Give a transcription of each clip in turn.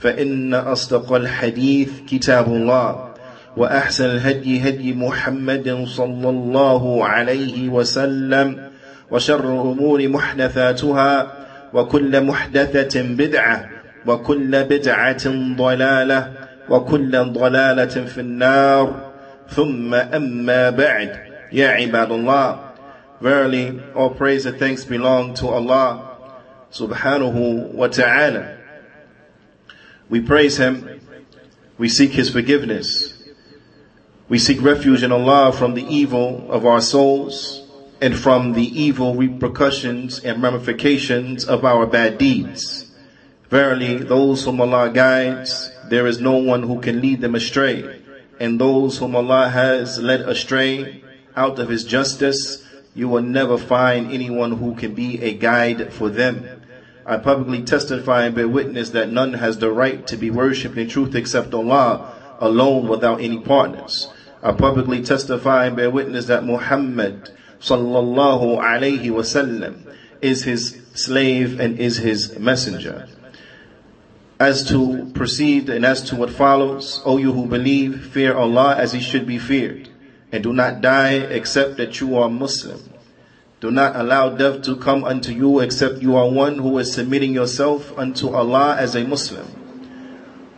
فإن أصدق الحديث كتاب الله وأحسن الهدي هدي محمد صلى الله عليه وسلم وشر الأمور محدثاتها وكل محدثة بدعة وكل بدعة ضلالة وكل ضلالة في النار ثم أما بعد يا عباد الله Verily, all praise and thanks belong to Allah subhanahu wa ta'ala. We praise Him. We seek His forgiveness. We seek refuge in Allah from the evil of our souls and from the evil repercussions and ramifications of our bad deeds. Verily, those whom Allah guides, there is no one who can lead them astray. And those whom Allah has led astray out of His justice, you will never find anyone who can be a guide for them. I publicly testify and bear witness that none has the right to be worshipped in truth except Allah alone without any partners. I publicly testify and bear witness that Muhammad sallallahu alayhi wasallam is his slave and is his messenger. As to proceed and as to what follows, O you who believe, fear Allah as he should be feared, and do not die except that you are Muslim. Do not allow death to come unto you except you are one who is submitting yourself unto Allah as a Muslim.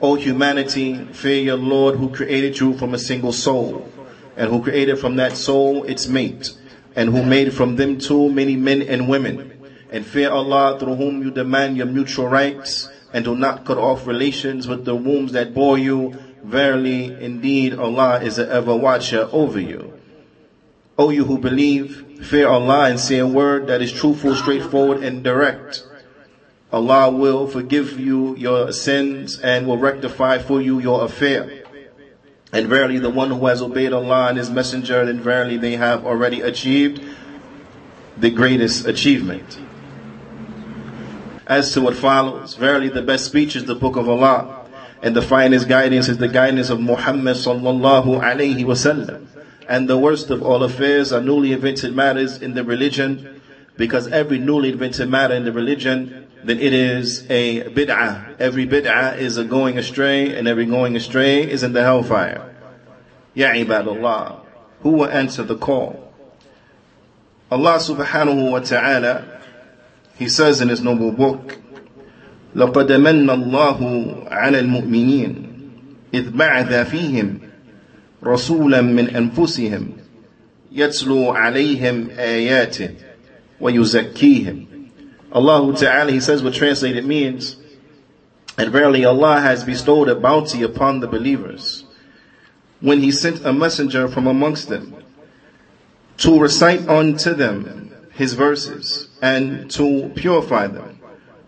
O humanity, fear your Lord who created you from a single soul, and who created from that soul its mate, and who made from them too many men and women. And fear Allah through whom you demand your mutual rights, and do not cut off relations with the wombs that bore you. Verily, indeed, Allah is the ever watcher over you. O you who believe, fear Allah and say a word that is truthful, straightforward, and direct. Allah will forgive you your sins and will rectify for you your affair. And verily the one who has obeyed Allah and His Messenger, then verily they have already achieved the greatest achievement. As to what follows, verily the best speech is the book of Allah, and the finest guidance is the guidance of Muhammad sallallahu alayhi wasallam And the worst of all affairs are newly invented matters in the religion, because every newly invented matter in the religion, then it is a bid'ah. Every bid'ah is a going astray, and every going astray is in the hellfire. Ya ibadallah, who will answer the call? Allah subhanahu wa ta'ala, He says in His noble book, لقد من الله على المؤمنين إذ بعث فيهم رسولا من أنفسهم يتلو عليهم آياته ويزكيهم Allah Ta'ala, He says what translated means, and verily Allah has bestowed a bounty upon the believers when He sent a messenger from amongst them to recite unto them His verses and to purify them.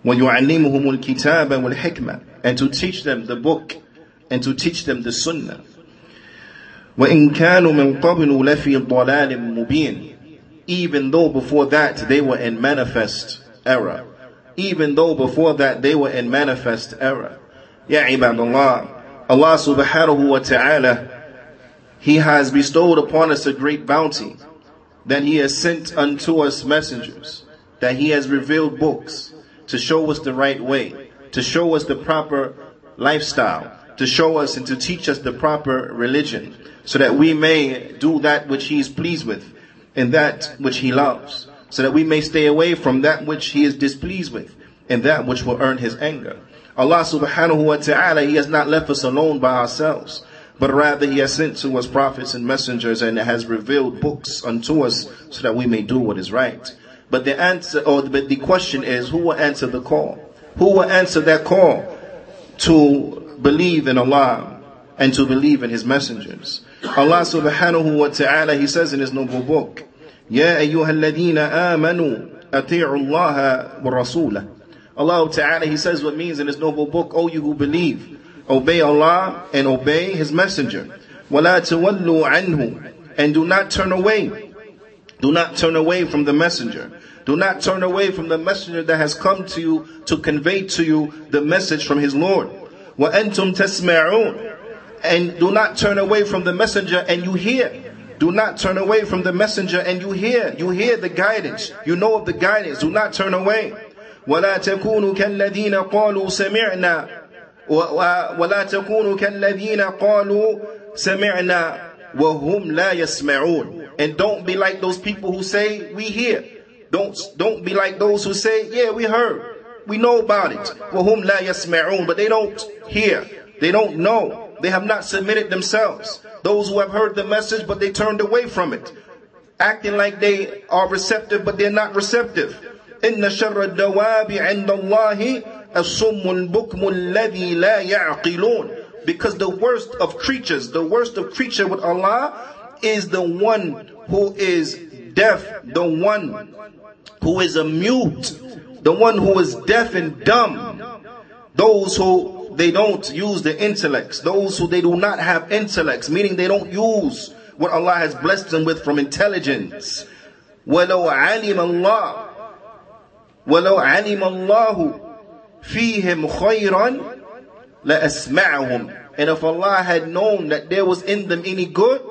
وَيُعَلِّمُهُمُ الْكِتَابَ وَالْحِكْمَةِ and to teach them the book and to teach them the sunnah. وَإِن كَانُوا مِن قَبْلُ لَفِي ضَلَالٍ مُبِينٍ Even though before that they were in manifest error. Even though before that they were in manifest error. Ya ibadallah, Allah subhanahu wa ta'ala, He has bestowed upon us a great bounty. that he has sent unto us messengers, that he has revealed books to show us the right way, to show us the proper lifestyle, to show us and to teach us the proper religion, so that we may do that which he is pleased with and that which he loves, so that we may stay away from that which he is displeased with and that which will earn his anger. Allah subhanahu wa ta'ala, he has not left us alone by ourselves but rather he has sent to us prophets and messengers and has revealed books unto us so that we may do what is right. But the answer, or but the question is, who will answer the call? Who will answer that call to believe in Allah and to believe in His messengers? Allah subhanahu wa ta'ala, He says in His noble book, يا أيها الذين آمنوا أطيعوا الله ورسوله Allah Ta'ala, He says what means in His noble book, O you who believe, obey Allah and obey His messenger. وَلَا تَوَلُّوا عَنْهُ And do not turn away. Do not turn away from the messenger. Do not turn away from the messenger that has come to you to convey to you the message from his Lord. وَأَنْتُمْ تَسْمَعُونَ And do not turn away from the messenger and you hear. Do not turn away from the messenger and you hear. You hear the guidance. You know of the guidance. Do not turn away. وَلَا تَكُونُوا كَالَّذِينَ قَالُوا سَمِعْنَا وَلَا تَكُونُوا كَالَّذِينَ قَالُوا سَمِعْنَا وَهُمْ لَا يَسْمَعُونَ And don't be like those people who say, we hear. Don't, don't be like those who say, yeah, we heard. We know about it. وَهُمْ لَا يَسْمَعُونَ But they don't hear. They don't know. They have not submitted themselves. Those who have heard the message, but they turned away from it. Acting like they are receptive, but they're not receptive. إِنَّ شَرَّ الدَّوَابِ عِنْدَ اللَّهِ الصُّمُّ الْبُكْمُ الَّذِي لَا يَعْقِلُونَ Because the worst of creatures, the worst of creature with Allah is the one who is deaf, the one who is a mute, the one who is deaf and dumb. Those who they don't use the intellects, those who they do not have intellects, meaning they don't use what Allah has blessed them with from intelligence. وَلَوْ عَلِمَ اللَّهُ وَلَوْ عَلِمَ اللَّهُ فِيهِمْ خَيْرًا لَأَسْمَعَهُمْ And if Allah had known that there was in them any good,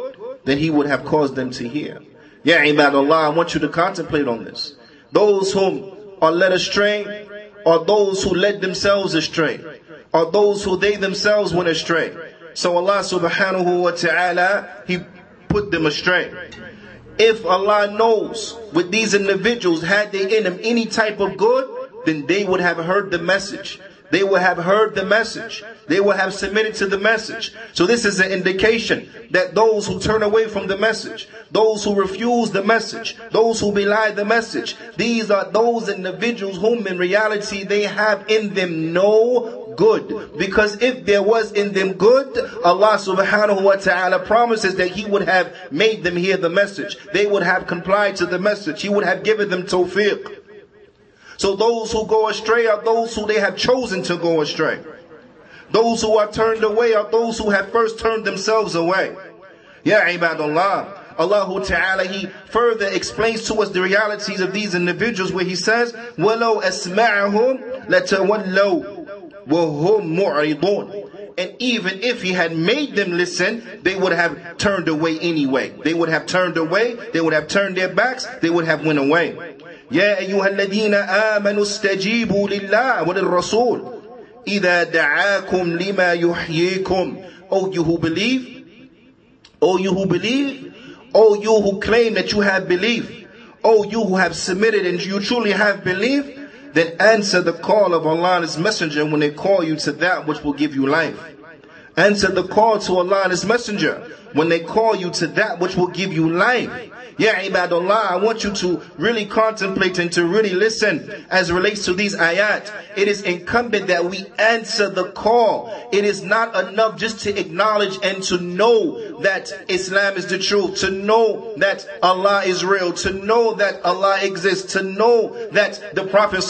then He would have caused them to hear. Yeah, ibad Allah, I want you to contemplate on this. Those whom are led astray are those who led themselves astray, are those who they themselves went astray. So Allah subhanahu wa ta'ala, He put them astray. If Allah knows with these individuals, had they in them any type of good, then they would have heard the message. They would have heard the message. They would have submitted to the message. So this is an indication that those who turn away from the message, those who refuse the message, those who belie the message, these are those individuals whom in reality they have in them no good. Because if there was in them good, Allah subhanahu wa ta'ala promises that He would have made them hear the message. They would have complied to the message. He would have given them tawfiq. So those who go astray are those who they have chosen to go astray. Those who are turned away are those who have first turned themselves away. Ya ibadullah. Allah Ta'ala, He further explains to us the realities of these individuals where He says, وَلَوْ أَسْمَعَهُمْ لَتَوَلَّوْا وَهُمْ مُعْرِضُونَ And even if He had made them listen, they would have turned away anyway. They would have turned away, they would have turned their backs, they would have went away. يا أيها الذين آمنوا استجيبوا لله وللرسول إذا دعاكم لما يحييكم O you who believe O you who believe O you who claim that you have belief O you who have submitted and you truly have belief then answer the call of Allah and His Messenger when they call you to that which will give you life. Answer the call to Allah and His Messenger when they call you to that which will give you life. Yeah, ibadullah, I want you to really contemplate and to really listen as relates to these ayat. It is incumbent that we answer the call. It is not enough just to acknowledge and to know that Islam is the truth, to know that Allah is real, to know that Allah exists, to know that the Prophet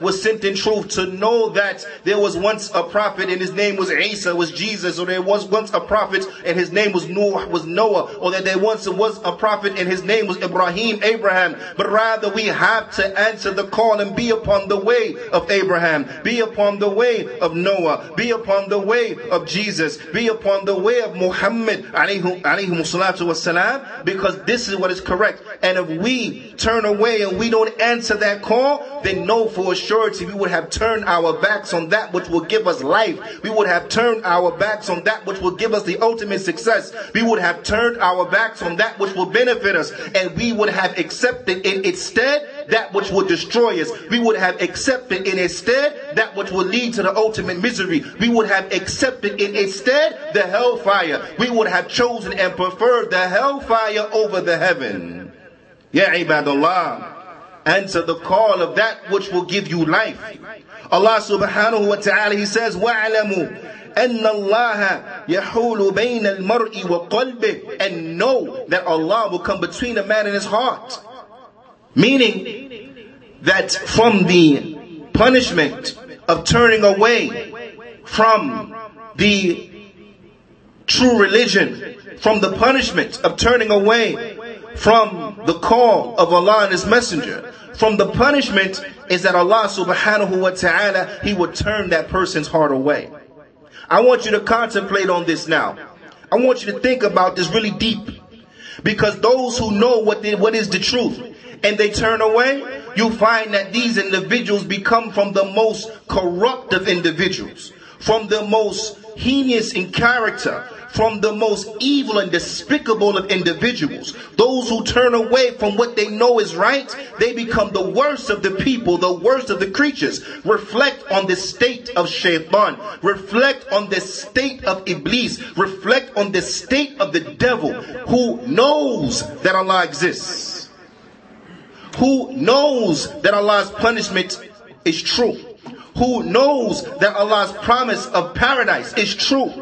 was sent in truth, to know that there was once a prophet and his name was Isa, was Jesus, or there was once a prophet and his name name was Noah, was Noah, or that there once was a prophet and his name was Ibrahim, Abraham, but rather we have to answer the call and be upon the way of Abraham, be upon the way of Noah, be upon the way of Jesus, be upon the way of Muhammad, because this is what is correct. And if we turn away and we don't answer that call, then know for a surety we would have turned our backs on that which will give us life. We would have turned our backs on that which will give us the ultimate success. We would have turned our backs on that which will benefit us. And we would have accepted in its stead that which would destroy us. We would have accepted in its stead that which would lead to the ultimate misery. We would have accepted in its stead the hellfire. We would have chosen and preferred the hellfire over the heaven. Ya ibadallah answer the call of that which will give you life. Allah subhanahu wa ta'ala, He says, وَاعْلَمُوا أَنَّ اللَّهَ يَحُولُ بَيْنَ الْمَرْءِ وَقَلْبِهِ And know that Allah will come between a man and his heart. Meaning that from the punishment of turning away from the true religion, from the punishment of turning away from the call of Allah and His Messenger, from the punishment is that Allah subhanahu wa ta'ala, He would turn that person's heart away. I want you to contemplate on this now. I want you to think about this really deep. Because those who know what, what is the truth and they turn away, you find that these individuals become from the most corruptive individuals, from the most heinous in character, from the most evil and despicable of individuals. Those who turn away from what they know is right, they become the worst of the people, the worst of the creatures. Reflect on the state of shaitan. Reflect on the state of Iblis. Reflect on the state of the devil who knows that Allah exists. Who knows that Allah's punishment is true who knows that Allah's promise of paradise is true,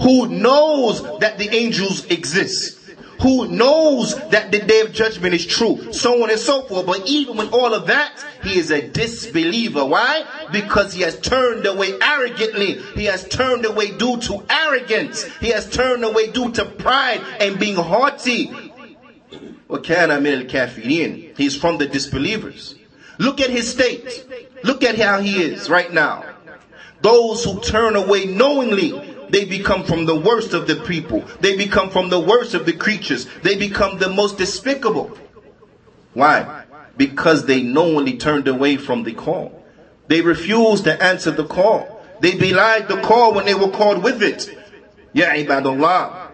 who knows that the angels exist, who knows that the day of judgment is true, so on and so forth. But even with all of that, he is a disbeliever. Why? Because he has turned away arrogantly. He has turned away due to arrogance. He has turned away due to pride and being haughty. He's from the disbelievers. Look at his state. Look at how he is right now. Those who turn away knowingly they become from the worst of the people. They become from the worst of the creatures. They become the most despicable. Why? Because they knowingly turned away from the call. They refused to answer the call. They belied the call when they were called with it. Ya ibadullah.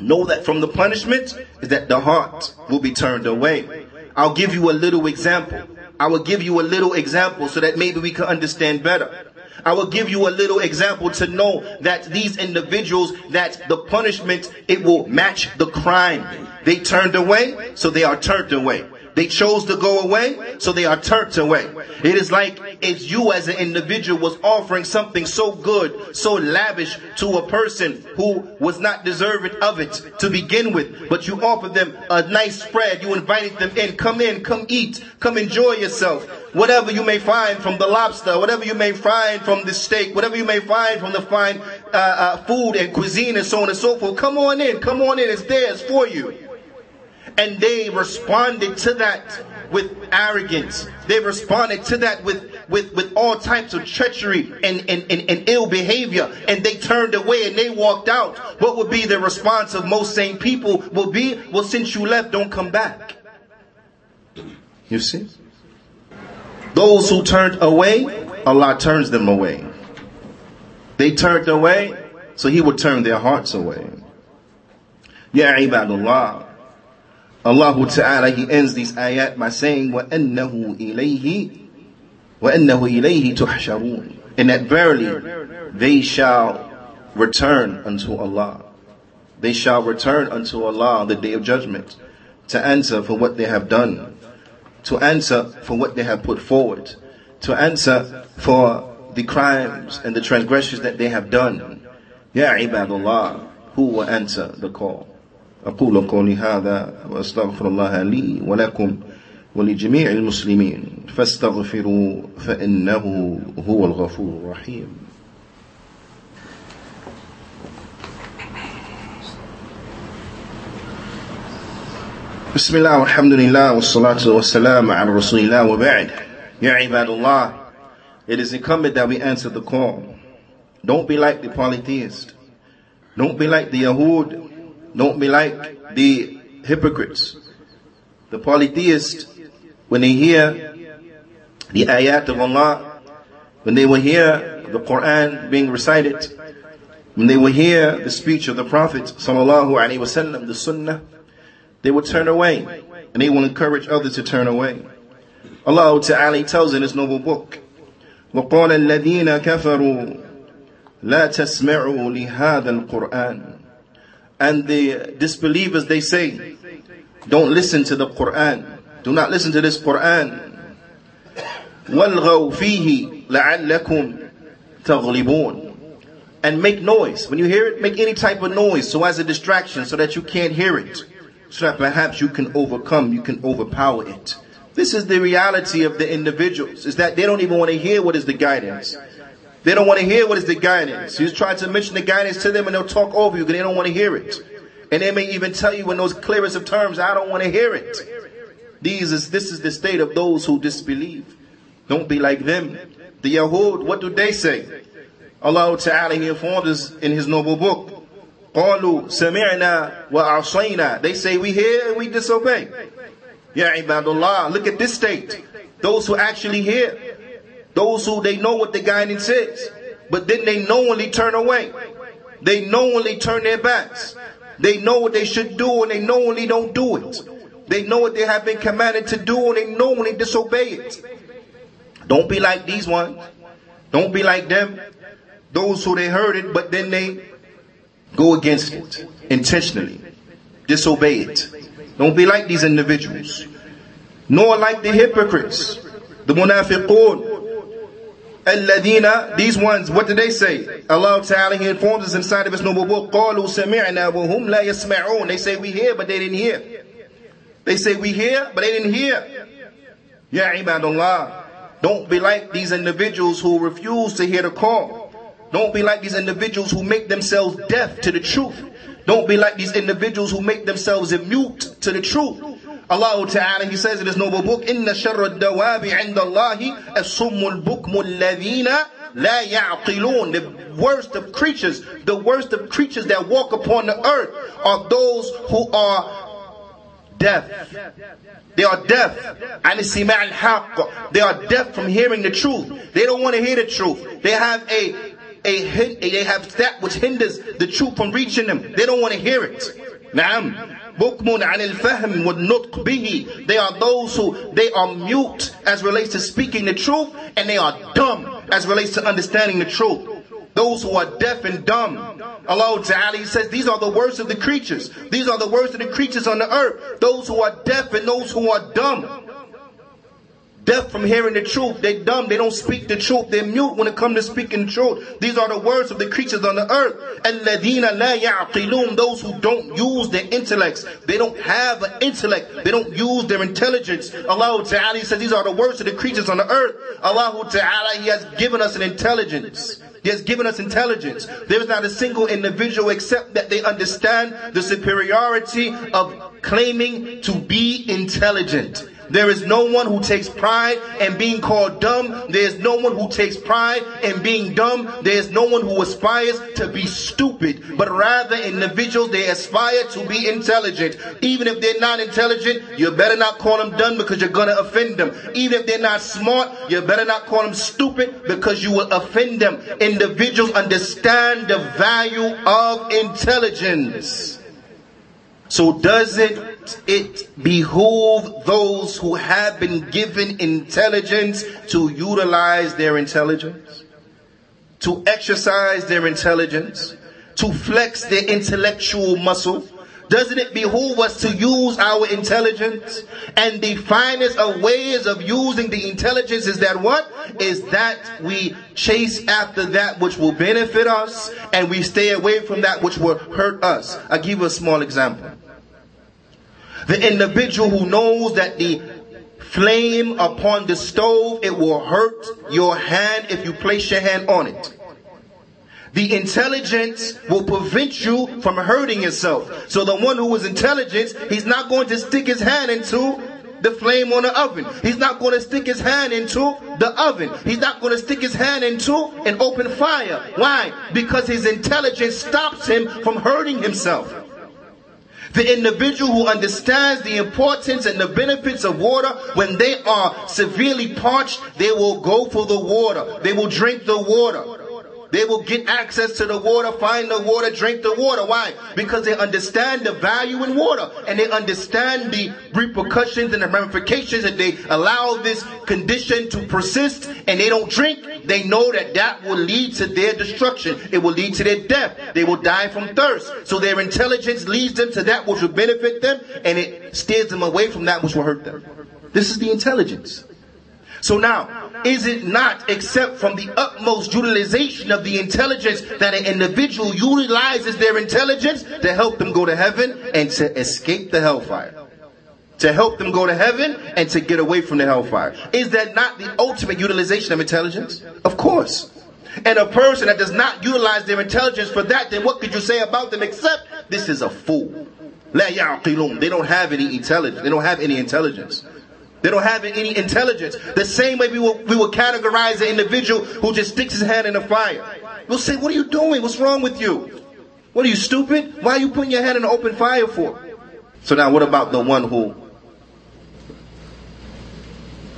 Know that from the punishment is that the heart will be turned away. I'll give you a little example. I will give you a little example so that maybe we can understand better. I will give you a little example to know that these individuals, that the punishment, it will match the crime. They turned away, so they are turned away. They chose to go away, so they are turned away. It is like if you as an individual was offering something so good, so lavish to a person who was not deserving of it to begin with, but you offered them a nice spread, you invited them in, come in, come eat, come enjoy yourself. Whatever you may find from the lobster, whatever you may find from the steak, whatever you may find from the fine uh, uh, food and cuisine and so on and so forth, come on in, come on in, it's there, it's for you. And they responded to that with arrogance. They responded to that with, with, with all types of treachery and, and, and, and ill behavior. And they turned away and they walked out. What would be the response of most sane people will be, well, since you left, don't come back. You see? Those who turned away, Allah turns them away. They turned away, so He would turn their hearts away. Ya ibadullah. Allah Ta'ala, He ends these ayat by saying, وَأَنَّهُ إِلَيْهِ وَأَنَّهُ إِلَيْهِ تُحْشَرُونَ And that verily they shall return unto Allah. They shall return unto Allah on the day of judgment to answer for what they have done, to answer for what they have put forward, to answer for the crimes and the transgressions that they have done. Ya ibadullah, who will answer the call? أقول قولي هذا وأستغفر الله لي ولكم ولجميع المسلمين فاستغفروا فإنه هو الغفور الرحيم بسم الله والحمد لله والصلاة والسلام على رسول الله وبعد يا عباد الله It is incumbent that we answer the call. Don't be like the polytheist. Don't be like the Yahud Don't be like the hypocrites. The polytheist, when they hear the ayat of Allah, when they will hear the Quran being recited, when they will hear the speech of the Prophet sallallahu alaihi wasallam, the Sunnah, they will turn away, and they will encourage others to turn away. Allah Ta'ala tells in His noble book, وقال الذين كفروا لا تسمعوا لهذا القرآن and the disbelievers they say don't listen to the Quran do not listen to this Quran والغوا فيه لعلكم تغلبون and make noise when you hear it make any type of noise so as a distraction so that you can't hear it so that perhaps you can overcome you can overpower it this is the reality of the individuals, is that they don't even want to hear what is the guidance. They don't want to hear what is the guidance. You try to mention the guidance to them and they'll talk over you because they don't want to hear it. And they may even tell you in those clearest of terms, I don't want to hear it. These is, this is the state of those who disbelieve. Don't be like them. The Yahud, what do they say? Allah Ta'ala, He informed us in His noble book. قالوا سمعنا وعصينا. They say we hear and we disobey. Ya ibadullah, look at this state. Those who actually hear, those who they know what the guidance is, but then they knowingly turn away. They knowingly turn their backs. They know what they should do and they knowingly don't do it. They know what they have been commanded to do and they knowingly disobey it. Don't be like these ones. Don't be like them. Those who they heard it, but then they go against it intentionally. Disobey it. Don't be like these individuals. Nor like the hypocrites, the munafiqun. Alladina, these ones, what did they say? Allah Ta'ala, He informs us inside of His noble book, قَالُوا سَمِعْنَا وَهُمْ لَا يَسْمَعُونَ They say we hear, but they didn't hear. They say we hear, but they didn't hear. Ya ibadullah. Don't be like these individuals who refuse to hear the call. Don't be like these individuals who make themselves deaf to the truth. Don't be like these individuals who make themselves mute to the truth. Allah Ta'ala, He says in His noble book, إِنَّ شَرَّ الدَّوَابِ عِنْدَ اللَّهِ الصُّمُّ الْبُكْمُ الَّذِينَ لَا يَعْقِلُونَ The worst of creatures, the worst of creatures that walk upon the earth are those who are deaf. They are deaf. They are deaf from hearing the truth. They don't want to hear the truth. They have a a, they have that which hinders the truth from reaching them. They don't want to hear it. Bukmun anil fahm would not bihi. They are those who, they are mute as relates to speaking the truth and they are dumb as relates to understanding the truth. Those who are deaf and dumb. Allah Ta'ala says these are the worst of the creatures. These are the worst of the creatures on the earth. Those who are deaf and those who are dumb deaf from hearing the truth. They dumb. They don't speak the truth. They're mute when it comes to speaking the truth. These are the words of the creatures on the earth. الَّذِينَ لَا يَعْقِلُونَ Those who don't use their intellects. They don't have an intellect. They don't use their intelligence. Allah Ta'ala says these are the words of the creatures on the earth. Allah Ta'ala, He has given us an intelligence. He has given us intelligence. There is not a single individual except that they understand the superiority of claiming to be intelligent. There is no one who takes pride in being called dumb. There is no one who takes pride in being dumb. There is no one who aspires to be stupid, but rather individuals, they aspire to be intelligent. Even if they're not intelligent, you better not call them dumb because you're going to offend them. Even if they're not smart, you better not call them stupid because you will offend them. Individuals understand the value of intelligence. So does it it behoove those who have been given intelligence to utilize their intelligence, to exercise their intelligence, to flex their intellectual muscle. Doesn't it behoove us to use our intelligence? And the finest of ways of using the intelligence is that what? Is that we chase after that which will benefit us and we stay away from that which will hurt us. I'll give you a small example. The individual who knows that the flame upon the stove, it will hurt your hand if you place your hand on it. The intelligence will prevent you from hurting yourself. So the one who is intelligent, he's not going to stick his hand into the flame on the oven. He's not going to stick his hand into the oven. He's not going to stick his hand into an open fire. Why? Because his intelligence stops him from hurting himself. The individual who understands the importance and the benefits of water, when they are severely parched, they will go for the water. They will drink the water. They will get access to the water, find the water, drink the water. Why? Because they understand the value in water and they understand the repercussions and the ramifications that they allow this condition to persist and they don't drink. They know that that will lead to their destruction. It will lead to their death. They will die from thirst. So their intelligence leads them to that which will benefit them and it steers them away from that which will hurt them. This is the intelligence. So now, is it not except from the utmost utilization of the intelligence that an individual utilizes their intelligence to help them go to heaven and to escape the hellfire? To help them go to heaven and to get away from the hellfire. Is that not the ultimate utilization of intelligence? Of course. And a person that does not utilize their intelligence for that, then what could you say about them except this is a fool? They don't have any intelligence. They don't have any intelligence. They don't have any intelligence. The same way we will, we will categorize an individual who just sticks his hand in the fire. We'll say, what are you doing? What's wrong with you? What are you stupid? Why are you putting your hand in the open fire for? So now what about the one who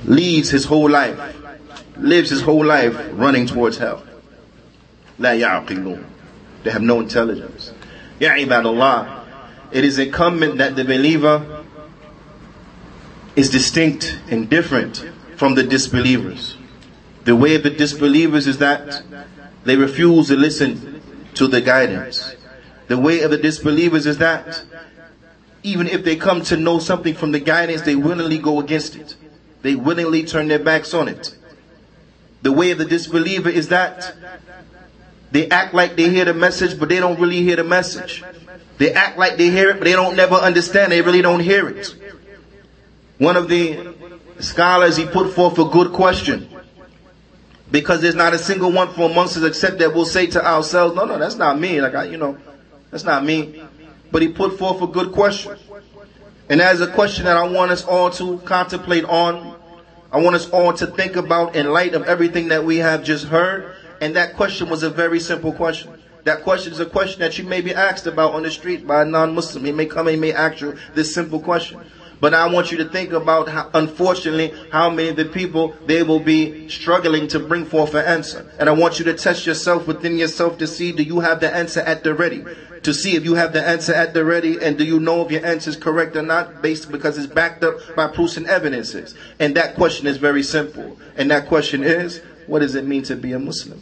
leads his whole life, lives his whole life running towards hell? La ya'qilun. They have no intelligence. Ya ibadallah. It is incumbent that the believer is distinct and different from the disbelievers. The way of the disbelievers is that they refuse to listen to the guidance. The way of the disbelievers is that even if they come to know something from the guidance, they willingly go against it. They willingly turn their backs on it. The way of the disbeliever is that they act like they hear the message, but they don't really hear the message. They act like they hear it, but they don't never understand. They really don't hear it. One of the scholars, he put forth a good question. Because there's not a single one from amongst us except that we'll say to ourselves, no, no, that's not me. Like, I, you know, that's not me. But he put forth a good question. And that is a question that I want us all to contemplate on. I want us all to think about in light of everything that we have just heard. And that question was a very simple question. That question is a question that you may be asked about on the street by a non-Muslim. He may come and he may ask you this simple question. But I want you to think about how, unfortunately, how many of the people, they will be struggling to bring forth an answer. And I want you to test yourself within yourself to see, do you have the answer at the ready? To see if you have the answer at the ready and do you know if your answer is correct or not based because it's backed up by proofs and evidences. And that question is very simple. And that question is, what does it mean to be a Muslim?